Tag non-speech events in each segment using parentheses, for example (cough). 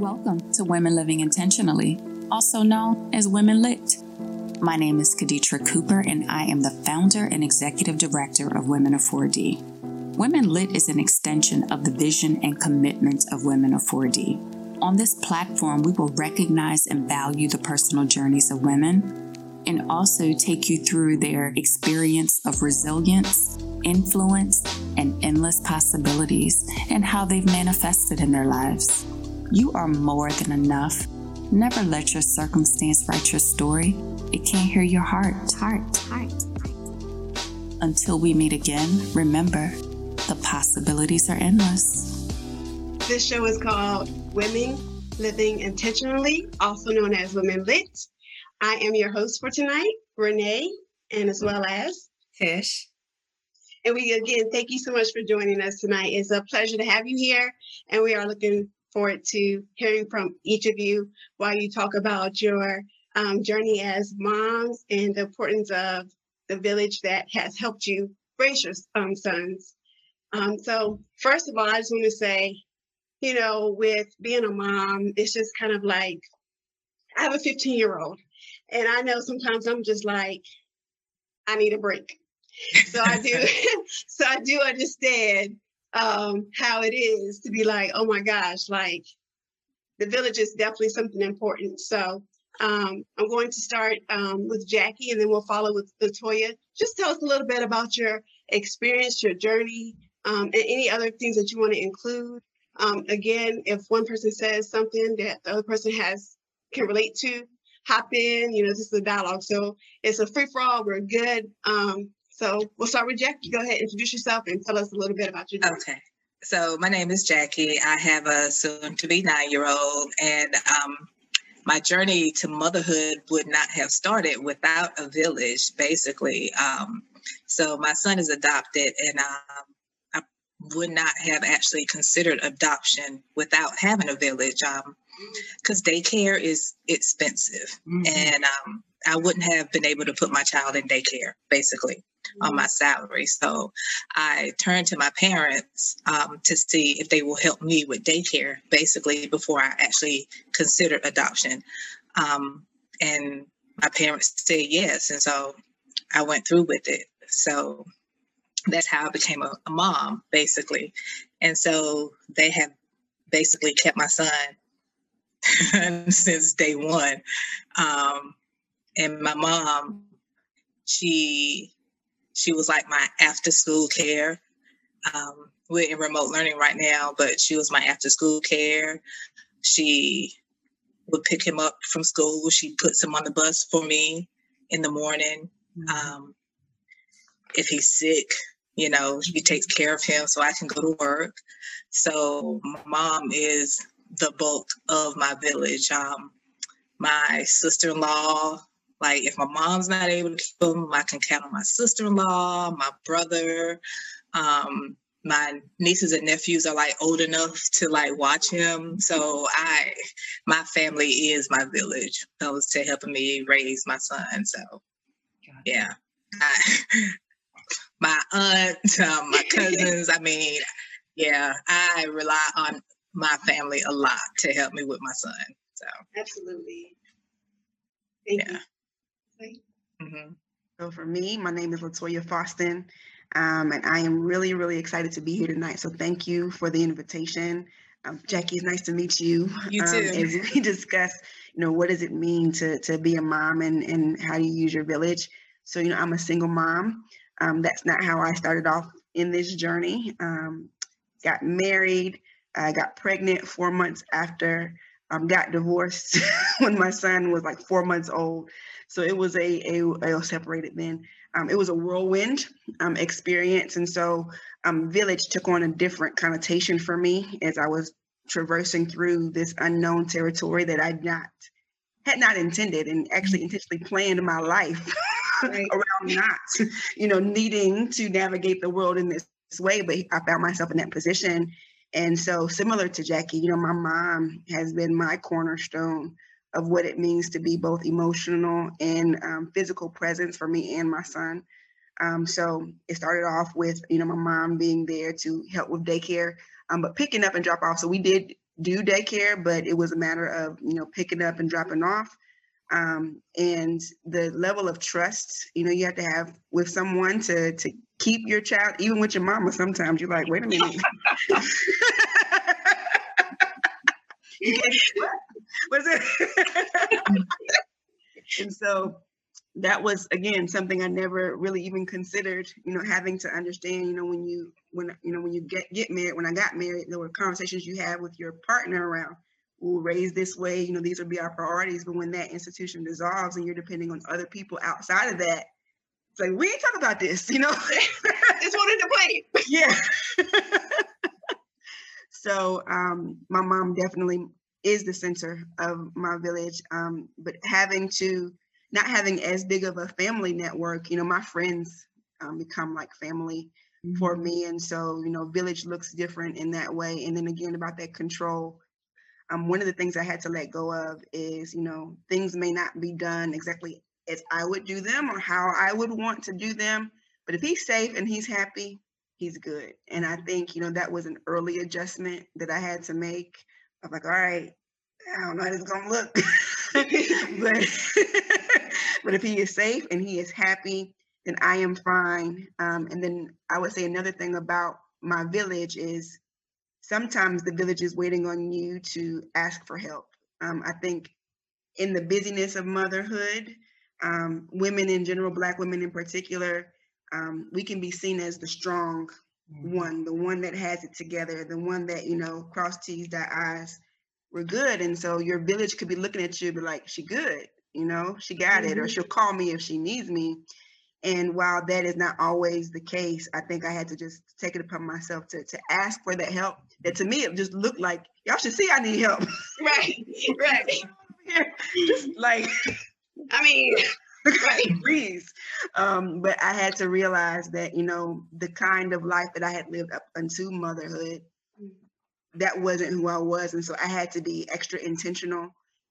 Welcome to Women Living Intentionally, also known as Women Lit. My name is Kaditra Cooper, and I am the founder and executive director of Women of 4D. Women Lit is an extension of the vision and commitment of Women of 4D. On this platform, we will recognize and value the personal journeys of women and also take you through their experience of resilience, influence, and endless possibilities and how they've manifested in their lives. You are more than enough. Never let your circumstance write your story. It can't hear your heart. Heart, heart, heart. Until we meet again, remember the possibilities are endless. This show is called Women Living Intentionally, also known as Women Lit. I am your host for tonight, Renee, and as well as Tish. And we again thank you so much for joining us tonight. It's a pleasure to have you here, and we are looking forward to hearing from each of you while you talk about your um, journey as moms and the importance of the village that has helped you raise your um, sons. Um, so, first of all, I just want to say, you know, with being a mom, it's just kind of like I have a 15 year old, and I know sometimes I'm just like, I need a break. So I do, (laughs) so I do understand um, how it is to be like, oh my gosh, like the village is definitely something important. So um, I'm going to start um, with Jackie and then we'll follow with Latoya. Just tell us a little bit about your experience, your journey, um, and any other things that you want to include. Um, again, if one person says something that the other person has can relate to, hop in. You know, this is a dialogue. So it's a free for all. We're good. Um, so we'll start with Jackie. Go ahead, introduce yourself and tell us a little bit about your journey. Okay. So my name is Jackie. I have a soon to be nine year old, and um, my journey to motherhood would not have started without a village, basically. Um, so my son is adopted, and um, I would not have actually considered adoption without having a village, because um, daycare is expensive, mm-hmm. and um, I wouldn't have been able to put my child in daycare, basically on my salary. So I turned to my parents um, to see if they will help me with daycare, basically, before I actually considered adoption. Um, and my parents said yes. And so I went through with it. So that's how I became a, a mom, basically. And so they have basically kept my son (laughs) since day one. Um, and my mom, she she was like my after school care. Um, we're in remote learning right now, but she was my after school care. She would pick him up from school. She puts him on the bus for me in the morning. Mm-hmm. Um, if he's sick, you know, she takes care of him so I can go to work. So my mom is the bulk of my village. Um, my sister-in-law like if my mom's not able to keep them, I can count on my sister-in-law, my brother. Um, my nieces and nephews are like old enough to like watch him. So I, my family is my village. Those to helping me raise my son. So yeah, I, (laughs) my aunt, um, my cousins. I mean, yeah, I rely on my family a lot to help me with my son. So absolutely. Thank yeah. You. Mm-hmm. So for me, my name is Latoya Foston, um, and I am really, really excited to be here tonight. So thank you for the invitation. Um, Jackie, it's nice to meet you. (laughs) You um, too. Um, as we (laughs) discuss, you know, what does it mean to to be a mom and and how do you use your village? So you know, I'm a single mom. Um, that's not how I started off in this journey. Um, got married. I got pregnant four months after. Um, got divorced (laughs) when my son was like four months old. So it was a, a, a separated then. Um, it was a whirlwind um, experience. And so um, village took on a different connotation for me as I was traversing through this unknown territory that I'd not had not intended and actually intentionally planned my life (laughs) right. around not, you know, needing to navigate the world in this way. But I found myself in that position. And so similar to Jackie, you know, my mom has been my cornerstone of what it means to be both emotional and um, physical presence for me and my son. Um, so it started off with you know my mom being there to help with daycare, um, but picking up and drop off. So we did do daycare, but it was a matter of you know picking up and dropping off. Um, and the level of trust, you know, you have to have with someone to to keep your child, even with your mama. Sometimes you're like, wait a minute. (laughs) (laughs) you can't, what? What is it? (laughs) and so that was again something I never really even considered, you know, having to understand, you know, when you when you know when you get get married, when I got married, there were conversations you had with your partner around, we'll raise this way, you know, these will be our priorities. But when that institution dissolves and you're depending on other people outside of that, like we ain't talk about this, you know. Just wanted to play. Yeah. so um my mom definitely is the center of my village. Um, but having to not having as big of a family network, you know, my friends um, become like family mm-hmm. for me. And so, you know, village looks different in that way. And then again, about that control. Um, one of the things I had to let go of is, you know, things may not be done exactly as I would do them or how I would want to do them. But if he's safe and he's happy, he's good. And I think, you know, that was an early adjustment that I had to make. I'm like, all right, I don't know how is gonna look. (laughs) but (laughs) but if he is safe and he is happy, then I am fine. Um, and then I would say another thing about my village is sometimes the village is waiting on you to ask for help. Um, I think in the busyness of motherhood, um, women in general, Black women in particular, um, we can be seen as the strong mm-hmm. one, the one that has it together, the one that, you know, cross T's, dot I's we're good. And so your village could be looking at you, be like, she good, you know, she got mm-hmm. it, or mm-hmm. she'll call me if she needs me. And while that is not always the case, I think I had to just take it upon myself to to ask for that help. That to me it just looked like y'all should see I need help. Right, (laughs) right. just like (laughs) I mean, (laughs) (laughs) please. Um, but I had to realize that you know the kind of life that I had lived up unto motherhood that wasn't who I was. And so I had to be extra intentional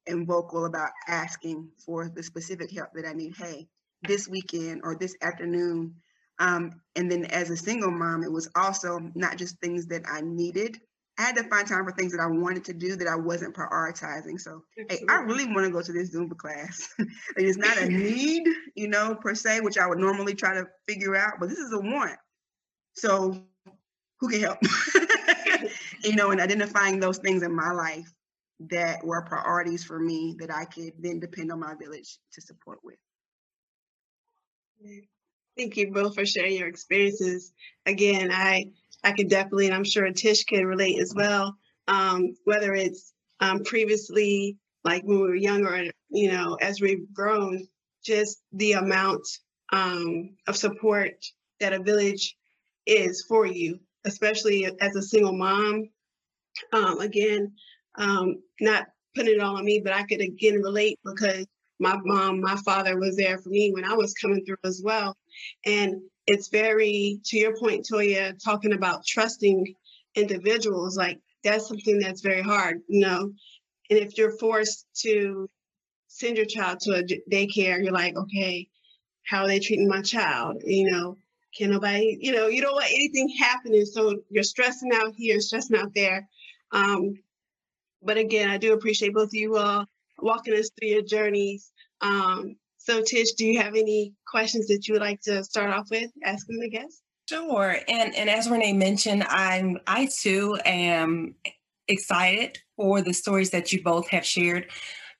and vocal about asking for the specific help that I need. Hey, this weekend or this afternoon. Um, and then as a single mom, it was also not just things that I needed. I had to find time for things that I wanted to do that I wasn't prioritizing. So, hey, I really want to go to this Zumba class. (laughs) it is not a need, you know, per se, which I would normally try to figure out, but this is a want. So, who can help? (laughs) you know, and identifying those things in my life that were priorities for me that I could then depend on my village to support with. Thank you both for sharing your experiences. Again, I I could definitely, and I'm sure Tish can relate as well. Um, whether it's um, previously, like when we were younger, you know, as we've grown, just the amount um, of support that a village is for you especially as a single mom. Um, again, um, not putting it all on me, but I could again relate because my mom, my father was there for me when I was coming through as well. And it's very, to your point, Toya, talking about trusting individuals, like that's something that's very hard, you know. And if you're forced to send your child to a daycare, you're like, okay, how are they treating my child? You know, can nobody, you know, you don't want anything happening. So you're stressing out here, stressing out there. Um, but again, I do appreciate both of you all walking us through your journeys. Um, so Tish, do you have any questions that you would like to start off with asking the guests? Sure. And and as Renee mentioned, I'm I too am excited for the stories that you both have shared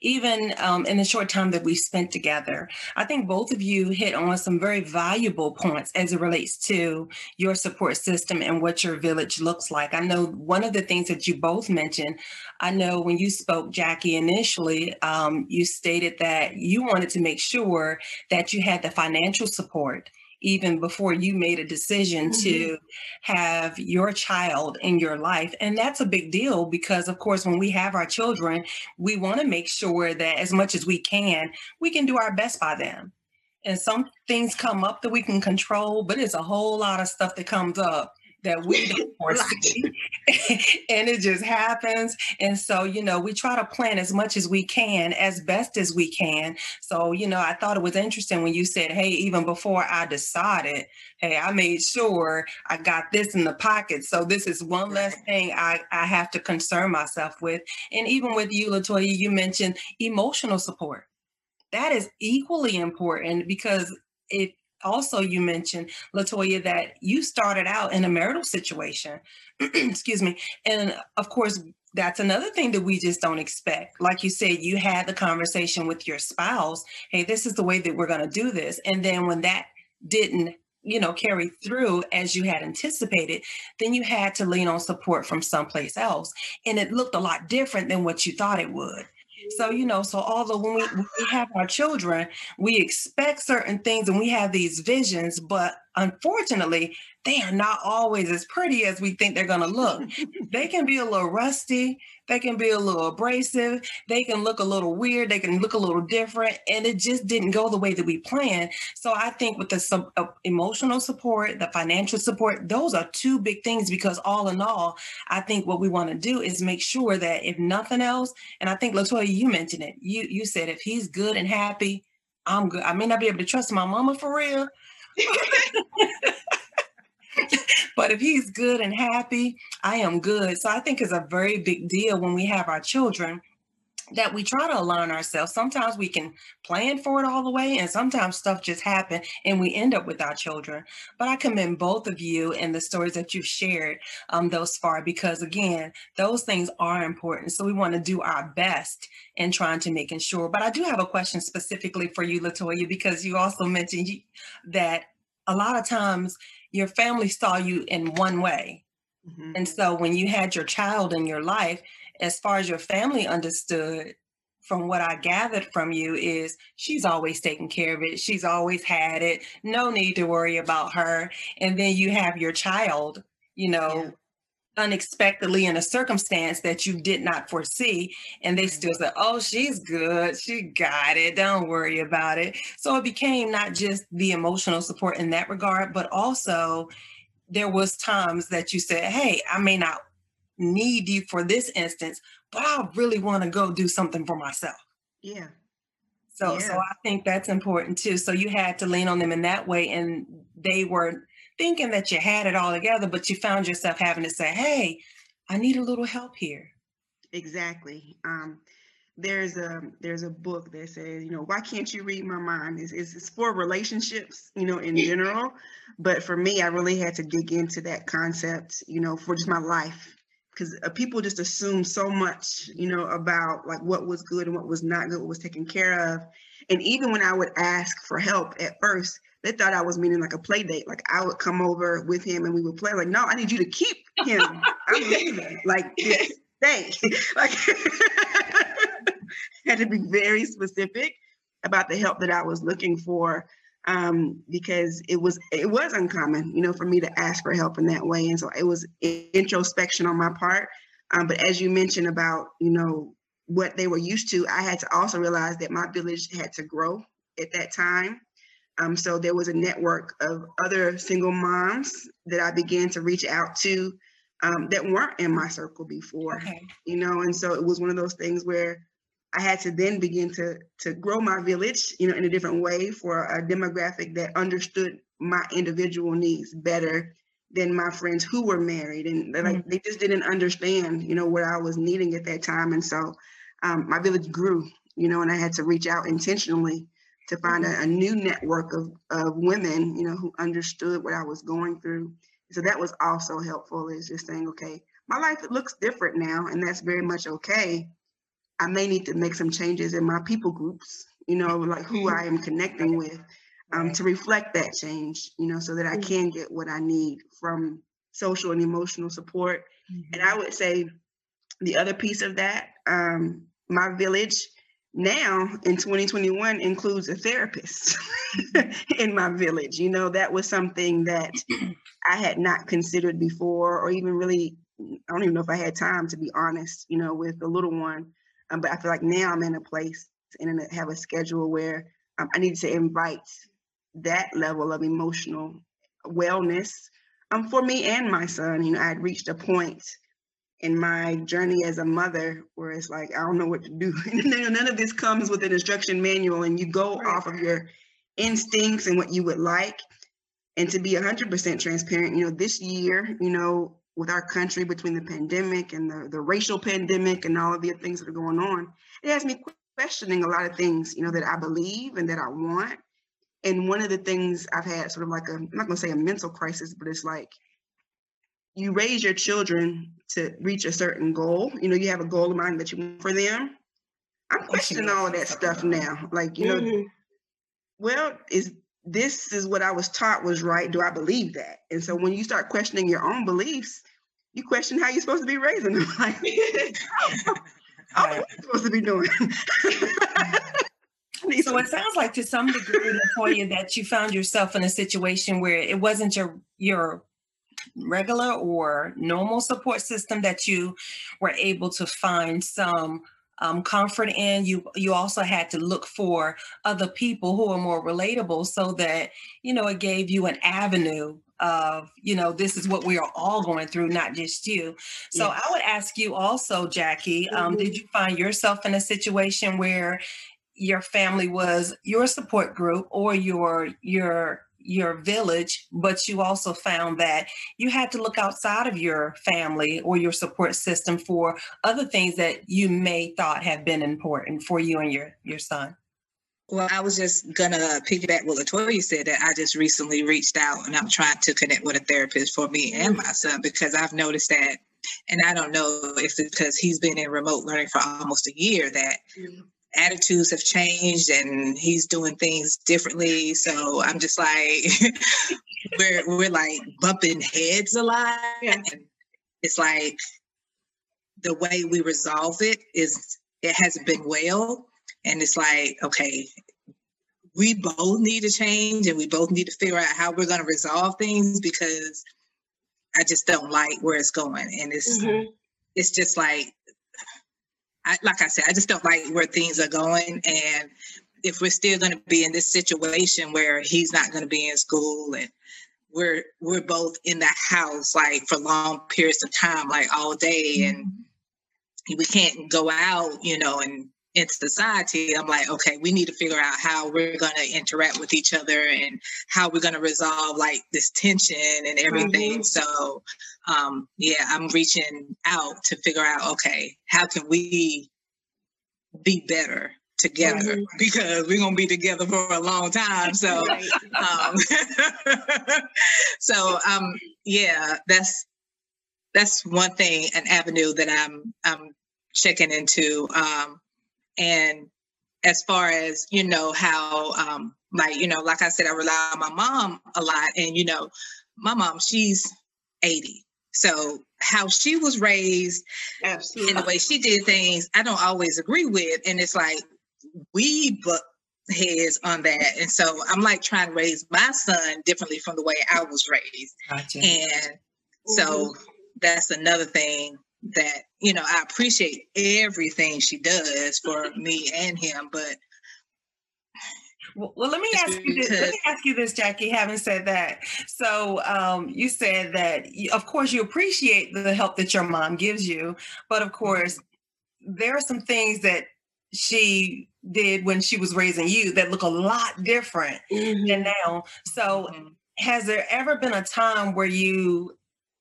even um, in the short time that we spent together. I think both of you hit on some very valuable points as it relates to your support system and what your village looks like. I know one of the things that you both mentioned, I know when you spoke, Jackie, initially, um, you stated that you wanted to make sure that you had the financial support even before you made a decision mm-hmm. to have your child in your life. And that's a big deal because, of course, when we have our children, we want to make sure that as much as we can, we can do our best by them. And some things come up that we can control, but it's a whole lot of stuff that comes up that we don't (laughs) foresee. (laughs) and it just happens. And so, you know, we try to plan as much as we can, as best as we can. So, you know, I thought it was interesting when you said, hey, even before I decided, hey, I made sure I got this in the pocket. So this is one less thing I, I have to concern myself with. And even with you, Latoya, you mentioned emotional support. That is equally important because it also you mentioned latoya that you started out in a marital situation (clears throat) excuse me and of course that's another thing that we just don't expect. Like you said you had the conversation with your spouse hey this is the way that we're going to do this and then when that didn't you know carry through as you had anticipated then you had to lean on support from someplace else and it looked a lot different than what you thought it would so, you know, so although when we, when we have our children, we expect certain things and we have these visions, but unfortunately, they are not always as pretty as we think they're going to look. they can be a little rusty, they can be a little abrasive, they can look a little weird, they can look a little different, and it just didn't go the way that we planned. So I think with the sub, uh, emotional support, the financial support, those are two big things because all in all, I think what we want to do is make sure that if nothing else, and I think Latoya, you mentioned it, you you said if he's good and happy, I'm good. I may not be able to trust my mama for real. (laughs) but if he's good and happy, I am good. So I think it's a very big deal when we have our children that we try to align ourselves. Sometimes we can plan for it all the way, and sometimes stuff just happen and we end up with our children. But I commend both of you and the stories that you've shared um, thus far because, again, those things are important. So we want to do our best in trying to making sure. But I do have a question specifically for you, Latoya, because you also mentioned that a lot of times your family saw you in one way. Mm-hmm. And so when you had your child in your life, as far as your family understood, from what I gathered from you, is she's always taken care of it. She's always had it. No need to worry about her. And then you have your child, you know, yeah unexpectedly in a circumstance that you did not foresee and they mm-hmm. still said oh she's good she got it don't worry about it so it became not just the emotional support in that regard but also there was times that you said hey i may not need you for this instance but i really want to go do something for myself yeah so yeah. so i think that's important too so you had to lean on them in that way and they were thinking that you had it all together, but you found yourself having to say, hey, I need a little help here. Exactly. Um, there's a there's a book that says, you know, why can't you read my mind? It's, it's for relationships, you know, in general. But for me, I really had to dig into that concept, you know, for just my life. Because uh, people just assume so much, you know, about like what was good and what was not good, what was taken care of. And even when I would ask for help at first, they thought I was meaning like a play date. Like I would come over with him and we would play. Like, no, I need you to keep him. I'm leaving. Like, stay. (laughs) (laughs) like, (laughs) had to be very specific about the help that I was looking for um, because it was it was uncommon, you know, for me to ask for help in that way. And so it was introspection on my part. Um, but as you mentioned about, you know, what they were used to, I had to also realize that my village had to grow at that time. Um, so there was a network of other single moms that I began to reach out to um, that weren't in my circle before, okay. you know, and so it was one of those things where I had to then begin to to grow my village, you know, in a different way for a demographic that understood my individual needs better than my friends who were married and like mm-hmm. they just didn't understand, you know, what I was needing at that time, and so um, my village grew, you know, and I had to reach out intentionally to find a, a, new network of, of women, you know, who understood what I was going through. So that was also helpful is just saying, okay, my life looks different now, and that's very much okay. I may need to make some changes in my people groups, you know, like who I am connecting with, um, to reflect that change, you know, so that I mm-hmm. can get what I need from social and emotional support. Mm-hmm. And I would say the other piece of that, um, my village now in 2021 includes a therapist (laughs) in my village. You know, that was something that I had not considered before, or even really, I don't even know if I had time to be honest, you know, with the little one. Um, but I feel like now I'm in a place and have a schedule where um, I need to invite that level of emotional wellness um, for me and my son, you know, I had reached a point in my journey as a mother where it's like I don't know what to do. (laughs) None of this comes with an instruction manual, and you go right. off of your instincts and what you would like. And to be 100% transparent, you know, this year, you know, with our country between the pandemic and the, the racial pandemic and all of the things that are going on, it has me questioning a lot of things, you know, that I believe and that I want. And one of the things I've had sort of like a, I'm not gonna say a mental crisis, but it's like you raise your children to reach a certain goal. You know, you have a goal in mind that you want for them. I'm questioning all of that stuff now. Like, you know, mm-hmm. well, is this is what I was taught was right. Do I believe that? And so when you start questioning your own beliefs, you question how you're supposed to be raising them. (laughs) Like, (laughs) I'm supposed to be doing. (laughs) so it sounds like to some degree, Latoya, that you found yourself in a situation where it wasn't your your regular or normal support system that you were able to find some um, comfort in. You you also had to look for other people who are more relatable, so that you know it gave you an avenue of you know this is what we are all going through, not just you. So yes. I would ask you also, Jackie, um, mm-hmm. did you find yourself in a situation where your family was your support group or your your your village, but you also found that you had to look outside of your family or your support system for other things that you may thought have been important for you and your your son. Well, I was just gonna piggyback what Latoya said that I just recently reached out and I'm trying to connect with a therapist for me and my son because I've noticed that, and I don't know if it's because he's been in remote learning for almost a year that mm-hmm attitudes have changed and he's doing things differently. So I'm just like, (laughs) we're we're like bumping heads a lot. And it's like the way we resolve it is it hasn't been well. And it's like, okay, we both need to change and we both need to figure out how we're going to resolve things because I just don't like where it's going. And it's mm-hmm. it's just like I, like I said, I just don't like where things are going. And if we're still going to be in this situation where he's not going to be in school and we're we're both in the house like for long periods of time, like all day, and mm-hmm. we can't go out, you know, and in society, I'm like, okay, we need to figure out how we're going to interact with each other and how we're going to resolve like this tension and everything. Mm-hmm. So, um, yeah, I'm reaching out to figure out, okay, how can we be better together mm-hmm. because we're gonna be together for a long time. So, (laughs) um, (laughs) so um, yeah, that's that's one thing, an avenue that I'm I'm checking into. Um, and as far as you know how um like you know like i said i rely on my mom a lot. And you know my mom she's 80 so how she was raised Absolutely. and the way she did things i don't always agree with. And it's like we but heads on that. And so i'm like trying to raise my son differently from the way i was raised. Gotcha. and so that's another thing that you know I appreciate everything she does for me and him, but well, well, let me ask you this. Let me ask you this, Jackie. Having said that, so um, you said that, of course, you appreciate the help that your mom gives you, but of course, mm-hmm. there are some things that she did when she was raising you that look a lot different mm-hmm. than now. So, mm-hmm. has there ever been a time where you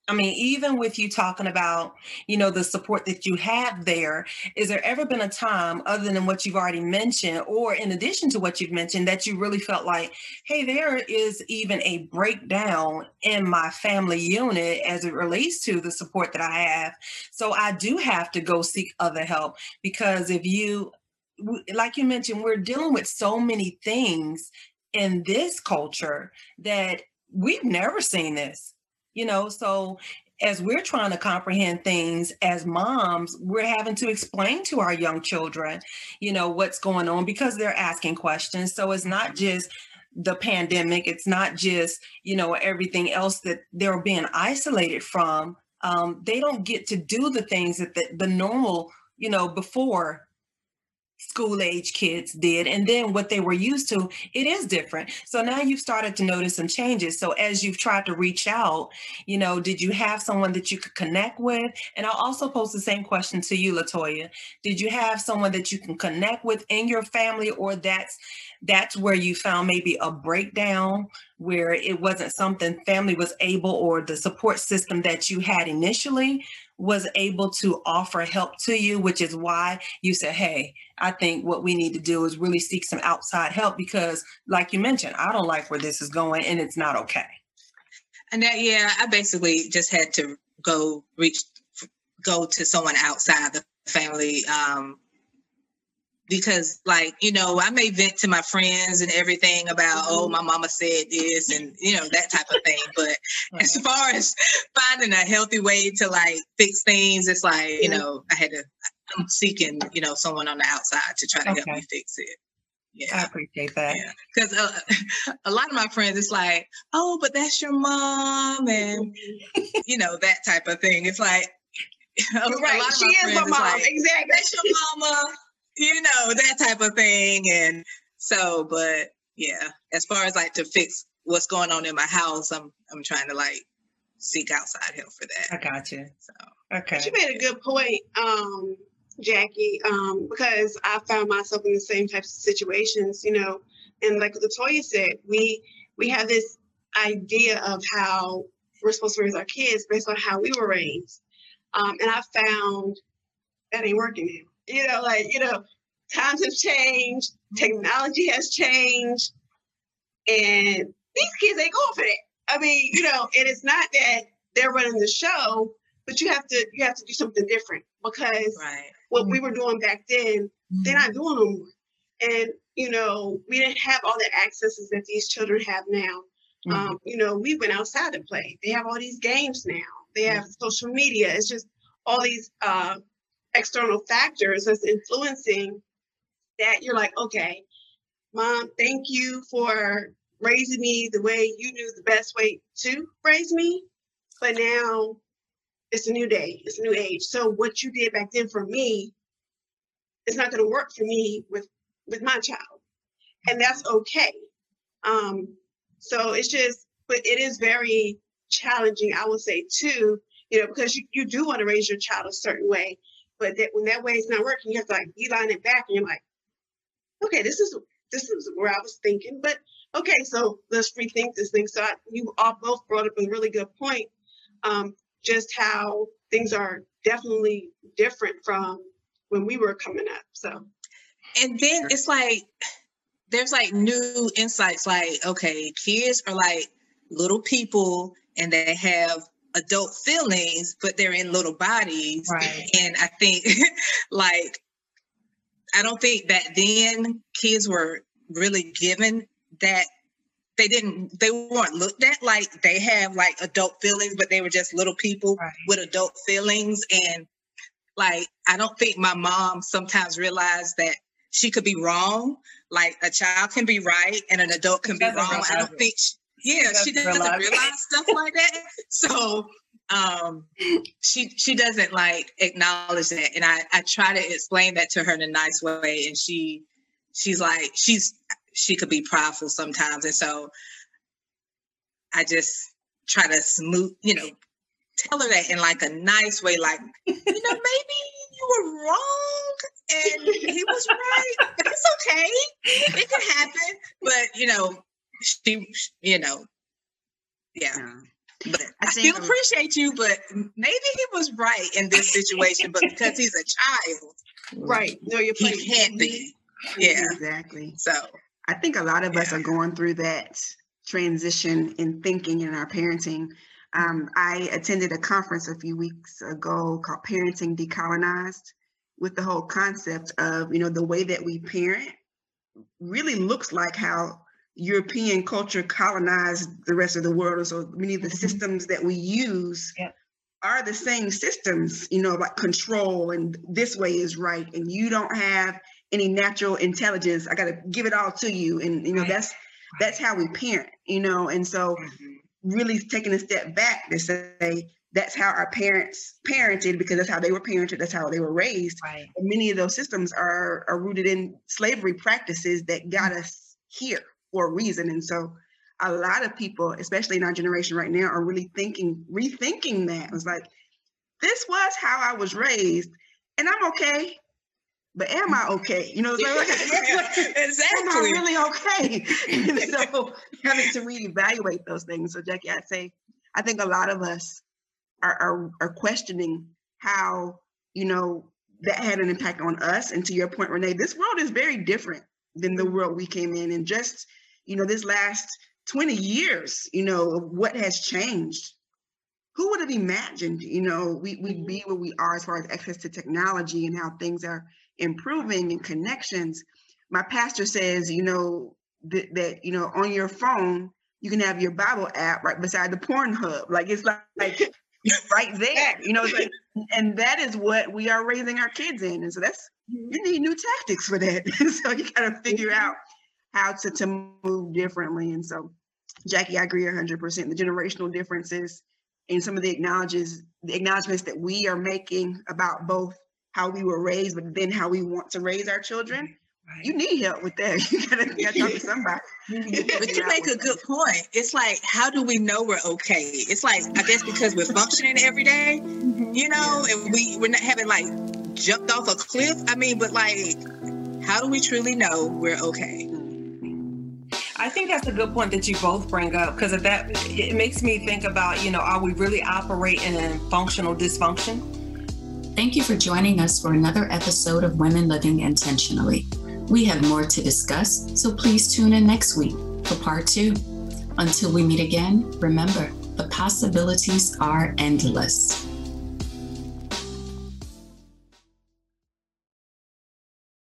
I mean, even with you talking about, you know, the support that you have there, is there ever been a time other than what you've already mentioned, or in addition to what you've mentioned, that you really felt like, hey, there is even a breakdown in my family unit as it relates to the support that I have. So I do have to go seek other help because if you, like you mentioned, we're dealing with so many things in this culture that we've never seen this you know so as we're trying to comprehend things as moms we're having to explain to our young children you know what's going on because they're asking questions. So it's not just the pandemic it's not just you know everything else that they're being isolated from. Um, they don't get to do the things that the, the normal you know before school age kids did and then what they were used to it is different. So now you've started to notice some changes. So as you've tried to reach out you know did you have someone that you could connect with? And i'll also pose the same question to you latoya. Did you have someone that you can connect with in your family or that's that's where you found maybe a breakdown where it wasn't something family was able or the support system that you had initially was able to offer help to you, which is why you said, Hey, I think what we need to do is really seek some outside help because, like you mentioned, I don't like where this is going and it's not okay. And that, yeah, I basically just had to go reach, go to someone outside the family. Um, because like you know i may vent to my friends and everything about oh mm-hmm. my mama said this and you know that type of thing but (laughs) right. as far as finding a healthy way to like fix things it's like you know i had to i'm seeking you know someone on the outside to try to okay. help me fix it yeah i appreciate that because yeah. uh, (laughs) a lot of my friends it's like oh but that's your mom and you know that type of thing it's like (laughs) right. she is my mom. Like, exactly. That's your mama you know, that type of thing. And so, but yeah, as far as like to fix what's going on in my house, I'm I'm trying to like seek outside help for that. I got you. So okay. But you made a good point, um, Jackie, um, because I found myself in the same types of situations, you know, and like Latoya said, we we have this idea of how we're supposed to raise our kids based on how we were raised. Um, and I found that ain't working now you know, like, you know, times have changed, technology has changed, and these kids ain't going for that. I mean, you know, and it's not that they're running the show, but you have to you have to do something different because right. what we were doing back then, they're not doing no more. And you know, we didn't have all the accesses that these children have now. Mm-hmm. Um, you know, we went outside to play. They have all these games now. They have mm-hmm. social media. It's just all these uh, external factors that's influencing that you're like, okay, mom, thank you for raising me the way you knew the best way to raise me. But now it's a new day, it's a new age. So what you did back then for me is not going to work for me with with my child, and that's okay. Um, so it's just, but it is very challenging, I would say too, you know, because you, you do want to raise your child a certain way, but that when that way is not working, you have to like beeline it back, and you're like, okay, this is this is where I was thinking, but okay, so let's rethink this thing. So I, you all both brought up a really good point, um, just how things are definitely different from when we were coming up. So, and then it's like there's like new insights. Like, okay, kids are like little people, and they have adult feelings, but they're in little bodies. Right. And I think (laughs) like I don't think back then kids were really given that they didn't they weren't looked at like they have like adult feelings, but they were just little people right. with adult feelings. And like I don't think my mom sometimes realized that she could be wrong. Like a child can be right and an adult can be wrong. I don't think she, yeah, she doesn't realize. realize stuff like that. So um she she doesn't like acknowledge that. And I, I try to explain that to her in a nice way. And she she's like, she's she could be prideful sometimes. And so I just try to smooth, you know, tell her that in like a nice way, like, you know, maybe you were wrong and he was right. but It's okay. It can happen. But you know, she, you know, yeah. yeah. But I, I still appreciate you, but maybe he was right in this situation, but because he's a child, right? No, you're he can't be. Yeah, exactly. So I think a lot of yeah. us are going through that transition in thinking in our parenting. Um, I attended a conference a few weeks ago called Parenting Decolonized, with the whole concept of you know the way that we parent really looks like how European culture colonized the rest of the world. And so many of the mm-hmm. systems that we use are the same systems, you know, like control and this way is right. And you don't have any natural intelligence. I got to give it all to you. And, you know, right. that's, that's how we parent, you know? And so mm-hmm. really taking a step back to say, that's how our parents parented because that's how they were parented, that's how they were raised. Right. And many of those systems are, are rooted in slavery practices that got us here for a reason. And so a lot of people, especially in our generation right now, are really thinking, rethinking that. It was like, this was how I was raised, and I'm okay. But am I okay? You know, so like, exactly. (laughs) am I really okay? (laughs) and so (laughs) having to reevaluate those things. So Jackie, I'd say I think a lot of us are, are, are questioning how, you know, that had an impact on us. And to your point, Renee, this world is very different than the mm-hmm. world we came in. And just, you know, this last 20 years, you know, what has changed. Who would have imagined, you know, we, we'd mm-hmm. be where we are as far as access to technology and how things are improving and connections. My pastor says, you know, that, that you know, on your phone, you can have your Bible app right beside the porn hub. Like it's like, like (laughs) right there, you know, like, (laughs) and that is what we are raising our kids in. And so that's mm-hmm. you need new tactics for that. (laughs) so you gotta figure mm-hmm. out how to, to move differently. And so Jackie, I agree 100%. The generational differences and some of the acknowledges the acknowledgments that we are making about both how we were raised, but then how we want to raise our children. Right. You need help with that. (laughs) You gotta, you gotta talk to somebody. (laughs) but you make a good that. point. It's like, how do we know we're okay? It's like, I guess because we're functioning every day, mm-hmm. you know, and we we're not having like jumped off a cliff. I mean, but like, how do we truly know we're okay? I think that's a good point that you both bring up because that it makes me think about, you know, are we really operating in functional dysfunction? Thank you for joining us for another episode of Women Living Intentionally. We have more to discuss, so please tune in next week for part two. Until we meet again, remember the possibilities are endless.